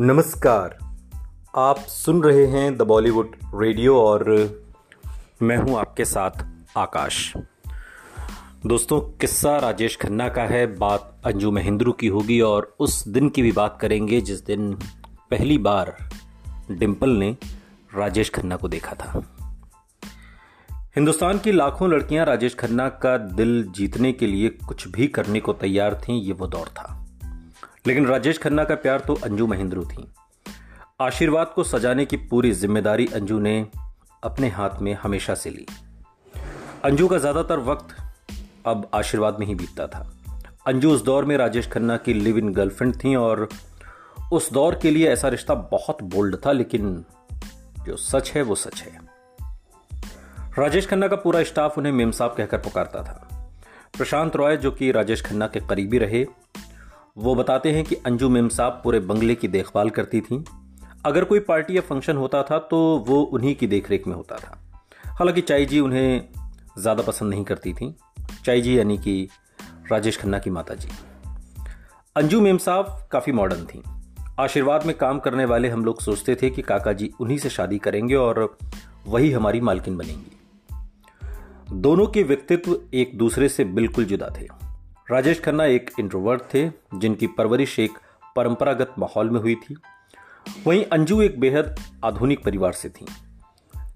नमस्कार। आप सुन रहे हैं द बॉलीवुड रेडियो और मैं हूँ आपके साथ आकाश। दोस्तों, किस्सा राजेश खन्ना का है, बात अंजू महेंद्रू की होगी और उस दिन की भी बात करेंगे जिस दिन पहली बार डिम्पल ने राजेश खन्ना को देखा था। हिंदुस्तान की लाखों लड़कियाँ राजेश खन्ना का दिल जीतने के लिए कुछ भी करने को तैयार थीं, ये वो दौर था। लेकिन राजेश खन्ना का प्यार तो अंजू महेंद्रू थी। आशीर्वाद को सजाने की पूरी ज़िम्मेदारी अंजू ने अपने हाथ में हमेशा से ली। अंजू का ज़्यादातर वक्त अब आशीर्वाद में ही बीतता था। अंजू उस दौर में राजेश खन्ना की लिव इन गर्लफ्रेंड थी और उस दौर के लिए ऐसा रिश्ता बहुत बोल्ड था, लेकिन जो सच है वो सच है। राजेश खन्ना का पूरा स्टाफ उन्हें मेम साहब कहकर पुकारता था। प्रशांत रॉय, जो कि राजेश खन्ना के करीबी रहे वो बताते हैं कि अंजू मेम साहब पूरे बंगले की देखभाल करती थी। अगर कोई पार्टी या फ़ंक्शन होता था तो वो उन्हीं की देखरेख में होता था। हालाँकि चाई जी उन्हें ज़्यादा पसंद नहीं करती थी। चाई जी यानी कि राजेश खन्ना की माता जी। अंजू मेम साहब काफ़ी मॉडर्न थी। आशीर्वाद में काम करने वाले हम लोग सोचते थे कि काका जी उन्हीं से शादी करेंगे और वही हमारी मालकिन बनेंगी। दोनों के व्यक्तित्व एक दूसरे से बिल्कुल जुदा थे। राजेश खन्ना एक इंट्रोवर्ट थे, जिनकी परवरिश एक परंपरागत माहौल में हुई थी। वहीं अंजू एक बेहद आधुनिक परिवार से थी,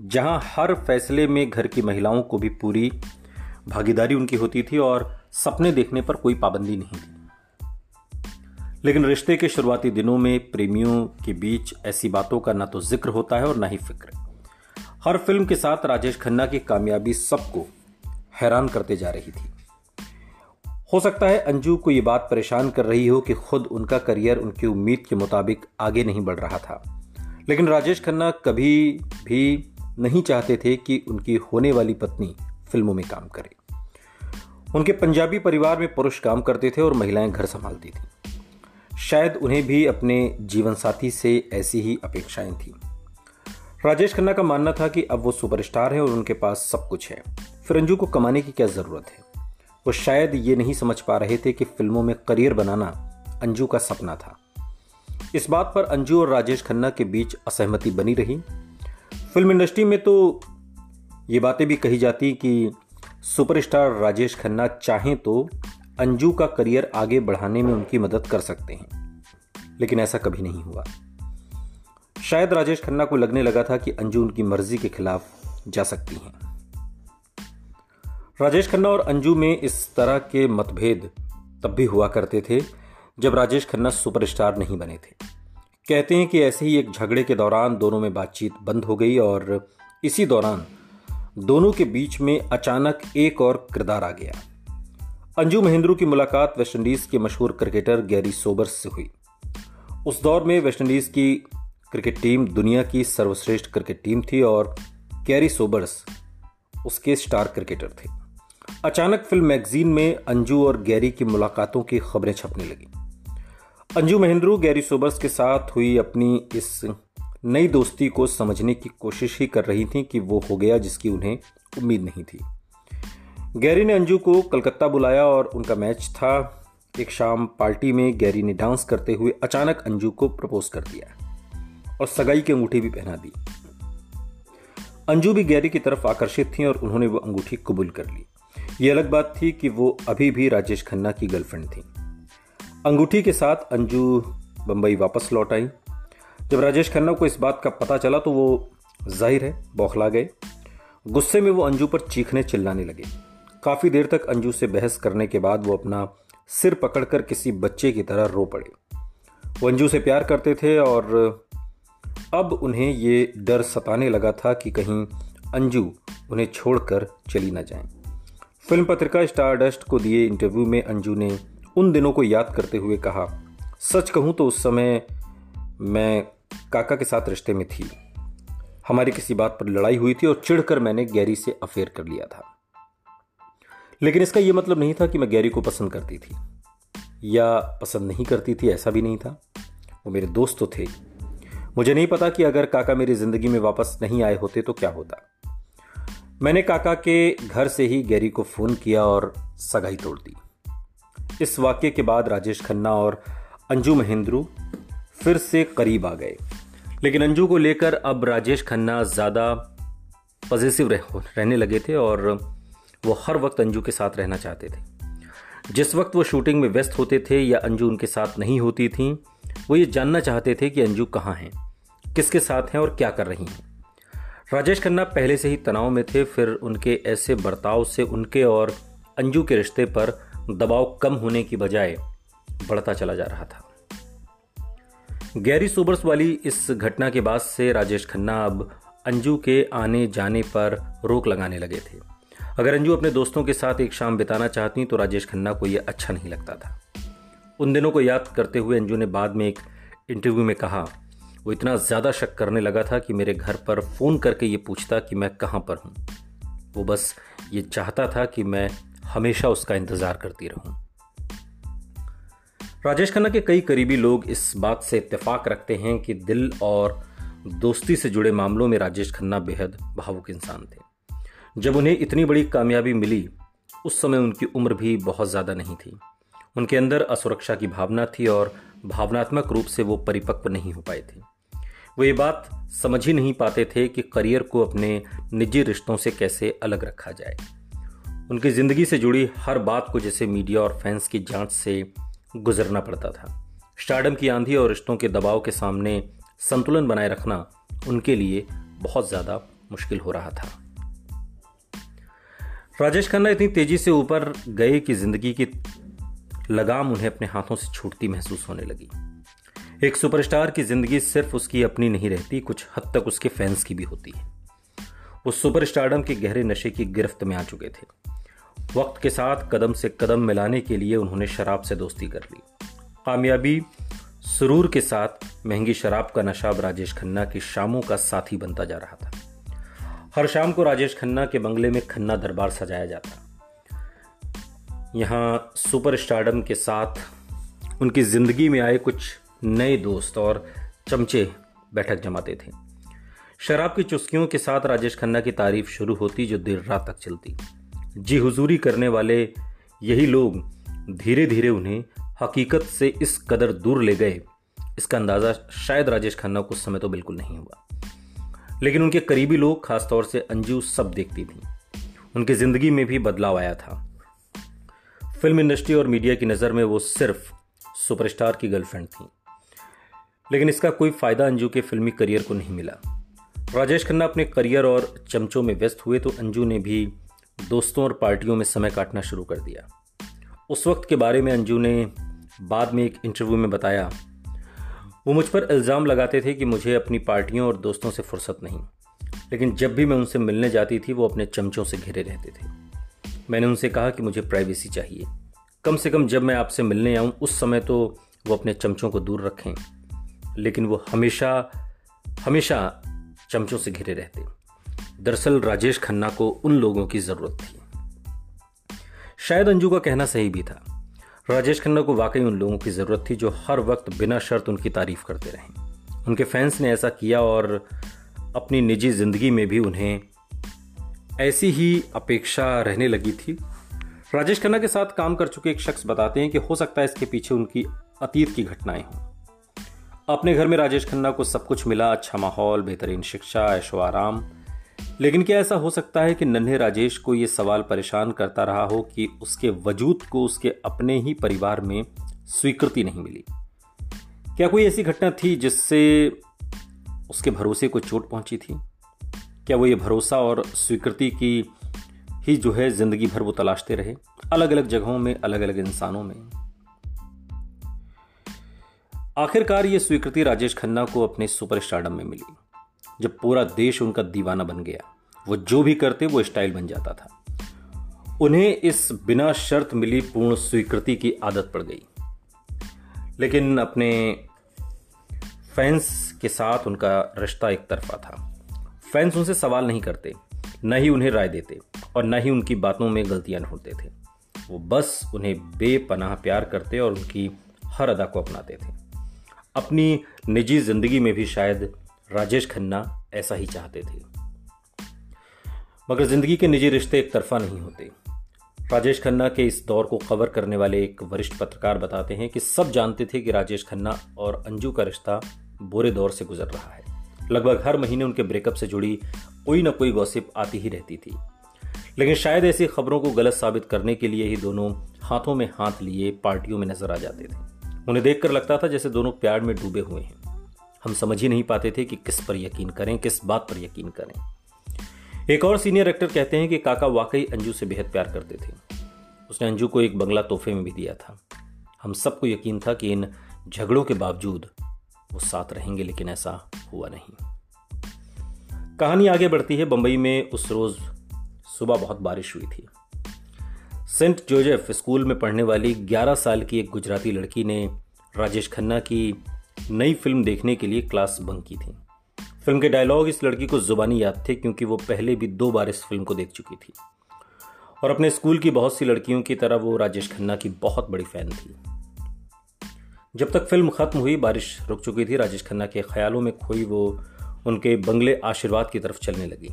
जहाँ हर फैसले में घर की महिलाओं को भी पूरी भागीदारी उनकी होती थी और सपने देखने पर कोई पाबंदी नहीं थी। लेकिन रिश्ते के शुरुआती दिनों में प्रेमियों के बीच ऐसी बातों का ना तो ज़िक्र होता है और ना ही फ़िक्र। हर फ़िल्म के साथ राजेश खन्ना की कामयाबी सबको हैरान करते जा रही थी। हो सकता है अंजू को ये बात परेशान कर रही हो कि खुद उनका करियर उनकी उम्मीद के मुताबिक आगे नहीं बढ़ रहा था। लेकिन राजेश खन्ना कभी भी नहीं चाहते थे कि उनकी होने वाली पत्नी फ़िल्मों में काम करे। उनके पंजाबी परिवार में पुरुष काम करते थे और महिलाएँ घर संभालती थी। शायद उन्हें भी अपने जीवन साथी से ऐसी ही अपेक्षाएँ थी। राजेश खन्ना का मानना था कि अब वो सुपरस्टार है और उनके पास सब कुछ है। फिर अंजू को कमाने की क्या ज़रूरत है? वो शायद ये नहीं समझ पा रहे थे कि फ़िल्मों में करियर बनाना अंजू का सपना था। इस बात पर अंजू और राजेश खन्ना के बीच असहमति बनी रही। फ़िल्म इंडस्ट्री में तो ये बातें भी कही जाती कि सुपरस्टार राजेश खन्ना चाहें तो अंजू का करियर आगे बढ़ाने में उनकी मदद कर सकते हैं, लेकिन ऐसा कभी नहीं हुआ। शायद राजेश खन्ना को लगने लगा था कि अंजू उनकी मर्ज़ी के खिलाफ जा सकती हैं। राजेश खन्ना और अंजू में इस तरह के मतभेद तब भी हुआ करते थे, जब राजेश खन्ना सुपरस्टार नहीं बने थे। कहते हैं कि ऐसे ही एक झगड़े के दौरान दोनों में बातचीत बंद हो गई और इसी दौरान दोनों के बीच में अचानक एक और किरदार आ गया। अंजू महेंद्रू की मुलाकात वेस्टइंडीज के मशहूर क्रिकेटर गैरी सोबर्स से हुई। उस दौर में वेस्टइंडीज की क्रिकेट टीम दुनिया की सर्वश्रेष्ठ क्रिकेट टीम थी और गैरी सोबर्स उसके स्टार क्रिकेटर थे। अचानक फ़िल्म मैगजीन में अंजू और गैरी की मुलाकातों की खबरें छपने लगी। अंजू महेंद्रू, गैरी सोबर्स के साथ हुई अपनी इस नई दोस्ती को समझने की कोशिश ही कर रही थी कि वो हो गया जिसकी उन्हें उम्मीद नहीं थी। गैरी ने अंजू को कलकत्ता बुलाया और उनका मैच था। एक शाम पार्टी में गैरी ने डांस करते हुए अचानक अंजू को प्रपोज कर दिया और सगाई की अंगूठी भी पहना दी। अंजू भी गैरी की तरफ़ आकर्षित थी और उन्होंने वो अंगूठी कबूल कर ली। ये अलग बात थी कि वो अभी भी राजेश खन्ना की गर्लफ्रेंड थी। अंगूठी के साथ अंजू बंबई वापस लौट आई। जब राजेश खन्ना को इस बात का पता चला तो वो ज़ाहिर है, बौखला गए। गुस्से में वो अंजू पर चीखने चिल्लाने लगे। काफ़ी देर तक अंजू से बहस करने के बाद वो अपना सिर पकड़कर किसी बच्चे की तरह रो पड़े। वो अंजू से प्यार करते थे और अब उन्हें ये डर सताने लगा था कि कहीं अंजू उन्हें छोड़कर चली ना जाए। फ़िल्म पत्रिका स्टारडस्ट को दिए इंटरव्यू में अंजू ने उन दिनों को याद करते हुए कहा, सच कहूँ तो उस समय मैं काका के साथ रिश्ते में थी। हमारी किसी बात पर लड़ाई हुई थी और चिढ़कर मैंने गैरी से अफेयर कर लिया था। लेकिन इसका यह मतलब नहीं था कि मैं गैरी को पसंद करती थी या पसंद नहीं करती थी, ऐसा भी नहीं था। वो मेरे दोस्त तो थे। मुझे नहीं पता कि अगर काका मेरी ज़िंदगी में वापस नहीं आए होते तो क्या होता। मैंने काका के घर से ही गैरी को फ़ोन किया और सगाई तोड़ दी। इस वाक्य के बाद राजेश खन्ना और अंजू महेंद्रू फिर से करीब आ गए। लेकिन अंजू को लेकर अब राजेश खन्ना ज़्यादा पॉजिटिव रह, रहने लगे थे और वो हर वक्त अंजू के साथ रहना चाहते थे। जिस वक्त वो शूटिंग में व्यस्त होते थे या अंजू उनके साथ नहीं होती थी वो ये जानना चाहते थे कि अंजू कहाँ हैं किसके साथ हैं और क्या कर रही हैं। राजेश खन्ना पहले से ही तनाव में थे, फिर उनके ऐसे बर्ताव से उनके और अंजू के रिश्ते पर दबाव कम होने की बजाय बढ़ता चला जा रहा था। गैरी सोबर्स वाली इस घटना के बाद से राजेश खन्ना अब अंजू के आने जाने पर रोक लगाने लगे थे। अगर अंजू अपने दोस्तों के साथ एक शाम बिताना चाहती तो राजेश खन्ना को यह अच्छा नहीं लगता था। उन दिनों को याद करते हुए अंजू ने बाद में एक इंटरव्यू में कहा वो इतना ज़्यादा शक करने लगा था कि मेरे घर पर फ़ोन करके ये पूछता कि मैं कहाँ पर हूँ। वो बस ये चाहता था कि मैं हमेशा उसका इंतज़ार करती रहूँ। राजेश खन्ना के कई करीबी लोग इस बात से इत्तेफाक रखते हैं कि दिल और दोस्ती से जुड़े मामलों में राजेश खन्ना बेहद भावुक इंसान थे। जब उन्हें इतनी बड़ी कामयाबी मिली, उस समय उनकी उम्र भी बहुत ज़्यादा नहीं थी। उनके अंदर असुरक्षा की भावना थी और भावनात्मक रूप से वो परिपक्व नहीं हो पाए थे। वो ये बात समझ ही नहीं पाते थे कि करियर को अपने निजी रिश्तों से कैसे अलग रखा जाए। उनकी ज़िंदगी से जुड़ी हर बात को जैसे मीडिया और फैंस की जाँच से गुजरना पड़ता था। स्टार्डम की आंधी और रिश्तों के दबाव के सामने संतुलन बनाए रखना उनके लिए बहुत ज़्यादा मुश्किल हो रहा था। राजेश खन्ना इतनी तेज़ी से ऊपर गए कि ज़िंदगी की लगाम उन्हें अपने हाथों से छूटती महसूस होने लगी। एक सुपरस्टार की ज़िंदगी सिर्फ़ उसकी अपनी नहीं रहती, कुछ हद तक उसके फैंस की भी होती है। वो सुपरस्टारडम के गहरे नशे की गिरफ्त में आ चुके थे। वक्त के साथ कदम से कदम मिलाने के लिए उन्होंने शराब से दोस्ती कर ली। कामयाबी सुरूर के साथ महँगी शराब का नशाब राजेश खन्ना की शामों का साथी बनता जा रहा था। हर शाम को राजेश खन्ना के बंगले में खन्ना दरबार सजाया जाता। यहाँ सुपर स्टार्डम के साथ उनकी ज़िंदगी में आए कुछ नए दोस्त और चमचे बैठक जमाते थे। शराब की चुस्कियों के साथ राजेश खन्ना की तारीफ़ शुरू होती जो देर रात तक चलती। जी हुजूरी करने वाले यही लोग धीरे धीरे उन्हें हकीकत से इस कदर दूर ले गए। इसका अंदाज़ा शायद राजेश खन्ना को उस समय तो बिल्कुल नहीं हुआ। लेकिन उनके करीबी लोग खासतौर से अंजू सब देखती थी। उनकी ज़िंदगी में भी बदलाव आया था। फ़िल्म इंडस्ट्री और मीडिया की नज़र में वो सिर्फ़ सुपरस्टार की गर्लफ्रेंड थी। लेकिन इसका कोई फ़ायदा अंजू के फिल्मी करियर को नहीं मिला। राजेश खन्ना अपने करियर और चमचों में व्यस्त हुए तो अंजू ने भी दोस्तों और पार्टियों में समय काटना शुरू कर दिया। उस वक्त के बारे में अंजू ने बाद में एक इंटरव्यू में बताया, वो मुझ पर इल्ज़ाम लगाते थे कि मुझे अपनी पार्टियों और दोस्तों से फुर्सत नहीं, लेकिन जब भी मैं उनसे मिलने जाती थी, वो अपने चमचों से घिरे रहते थे। मैंने उनसे कहा कि मुझे प्राइवेसी चाहिए। कम से कम जब मैं आपसे मिलने आऊँ, उस समय तो वो अपने चमचों को दूर रखें। लेकिन वो हमेशा हमेशा चमचों से घिरे रहते। दरअसल राजेश खन्ना को उन लोगों की ज़रूरत थी। शायद अंजू का कहना सही भी था। राजेश खन्ना को वाकई उन लोगों की ज़रूरत थी जो हर वक्त बिना शर्त उनकी तारीफ़ करते रहे। उनके फैंस ने ऐसा किया और अपनी निजी ज़िंदगी में भी उन्हें ऐसी ही अपेक्षा रहने लगी थी। राजेश खन्ना के साथ काम कर चुके एक शख्स बताते हैं कि हो सकता है इसके पीछे उनकी अतीत की घटनाएँ हों। अपने घर में राजेश खन्ना को सब कुछ मिला अच्छा माहौल, बेहतरीन शिक्षा, ऐशो आराम। लेकिन क्या ऐसा हो सकता है कि नन्हे राजेश को यह सवाल परेशान करता रहा हो कि उसके वजूद को उसके अपने ही परिवार में स्वीकृति नहीं मिली? क्या कोई ऐसी घटना थी जिससे उसके भरोसे को चोट पहुँची थी? क्या वो ये भरोसा और स्वीकृति की ही जो है ज़िंदगी भर वो तलाशते रहे अलग अलग जगहों में अलग अलग इंसानों में? आखिरकार ये स्वीकृति राजेश खन्ना को अपने सुपर स्टार्डम में मिली। जब पूरा देश उनका दीवाना बन गया, वो जो भी करते, वो स्टाइल बन जाता था। उन्हें इस बिना शर्त मिली पूर्ण स्वीकृति की आदत पड़ गई। लेकिन अपने फैंस के साथ उनका रिश्ता एक तरफा था। फैंस उनसे सवाल नहीं करते, न ही उन्हें राय देते और न ही उनकी बातों में गलतियाँ ढूंढते थे। वो बस उन्हें बेपनाह प्यार करते और उनकी हर अदा को अपनाते थे। अपनी निजी ज़िंदगी में भी शायद राजेश खन्ना ऐसा ही चाहते थे। मगर ज़िंदगी के निजी रिश्ते एक तरफा नहीं होते। राजेश खन्ना के इस दौर को कवर करने वाले एक वरिष्ठ पत्रकार बताते हैं कि सब जानते थे कि राजेश खन्ना और अंजू का रिश्ता बुरे दौर से गुजर रहा है। लगभग हर महीने उनके ब्रेकअप से जुड़ी कोई ना कोई गॉसिप आती ही रहती थी। लेकिन शायद ऐसी खबरों को गलत साबित करने के लिए ही दोनों हाथों में हाथ लिए पार्टियों में नज़र आ जाते थे। उन्हें देखकर लगता था जैसे दोनों प्यार में डूबे हुए हैं। हम समझ ही नहीं पाते थे कि किस पर यकीन करें, किस बात पर यकीन करें। एक और सीनियर एक्टर कहते हैं कि काका वाकई अंजू से बेहद प्यार करते थे। उसने अंजू को एक बंगला तोहफे में भी दिया था। हम सबको यकीन था कि इन झगड़ों के बावजूद वो साथ रहेंगे, लेकिन ऐसा हुआ नहीं। कहानी आगे बढ़ती है बंबई में। उस रोज सुबह बहुत बारिश हुई थी। सेंट जोसेफ स्कूल में पढ़ने वाली 11 साल की एक गुजराती लड़की ने राजेश खन्ना की नई फ़िल्म देखने के लिए क्लास बंक की थी। फ़िल्म के डायलॉग इस लड़की को जुबानी याद थे क्योंकि वो पहले भी दो बार इस फ़िल्म को देख चुकी थी। और अपने स्कूल की बहुत सी लड़कियों की तरह वो राजेश खन्ना की बहुत बड़ी फ़ैन थी। जब तक फ़िल्म खत्म हुई, बारिश रुक चुकी थी, राजेश खन्ना के ख्यालों में खोई वो उनके बंगले आशीर्वाद की तरफ़ चलने लगी।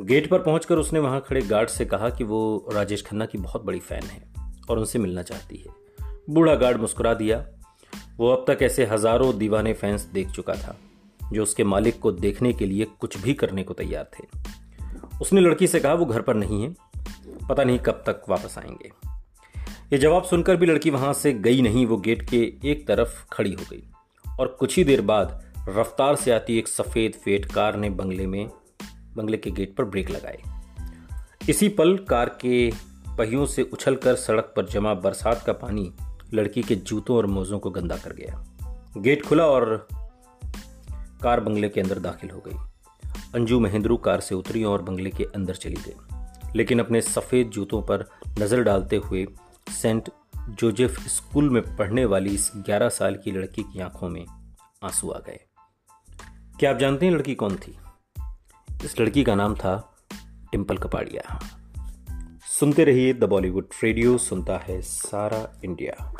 गेट पर पहुंचकर उसने वहाँ खड़े गार्ड से कहा कि वो राजेश खन्ना की बहुत बड़ी फ़ैन है और उनसे मिलना चाहती है। बूढ़ा गार्ड मुस्कुरा दिया। वो अब तक ऐसे हज़ारों दीवाने फैंस देख चुका था, जो उसके मालिक को देखने के लिए कुछ भी करने को तैयार थे। उसने लड़की से कहा, वो घर पर नहीं है। पता नहीं कब तक वापस आएँगे। ये जवाब सुनकर भी लड़की वहाँ से गई नहीं। वो गेट के एक तरफ़ खड़ी हो गई और कुछ ही देर बाद रफ्तार से आती एक सफ़ेद फेट कार ने बंगले में बंगले के गेट पर ब्रेक लगाए। इसी पल कार के पहियों से उछलकर सड़क पर जमा बरसात का पानी लड़की के जूतों और मोजों को गंदा कर गया। गेट खुला और कार बंगले के अंदर दाखिल हो गई। अंजू महेंद्रू कार से उतरी और बंगले के अंदर चली गई। लेकिन अपने सफ़ेद जूतों पर नज़र डालते हुए सेंट जोजेफ स्कूल में पढ़ने वाली इस 11 साल की लड़की की आँखों में आँसू आ गए। क्या आप जानते हैं लड़की कौन थी? इस लड़की का नाम था टिम्पल कपाड़िया। सुनते रहिए द बॉलीवुड रेडियो, सुनता है सारा इंडिया।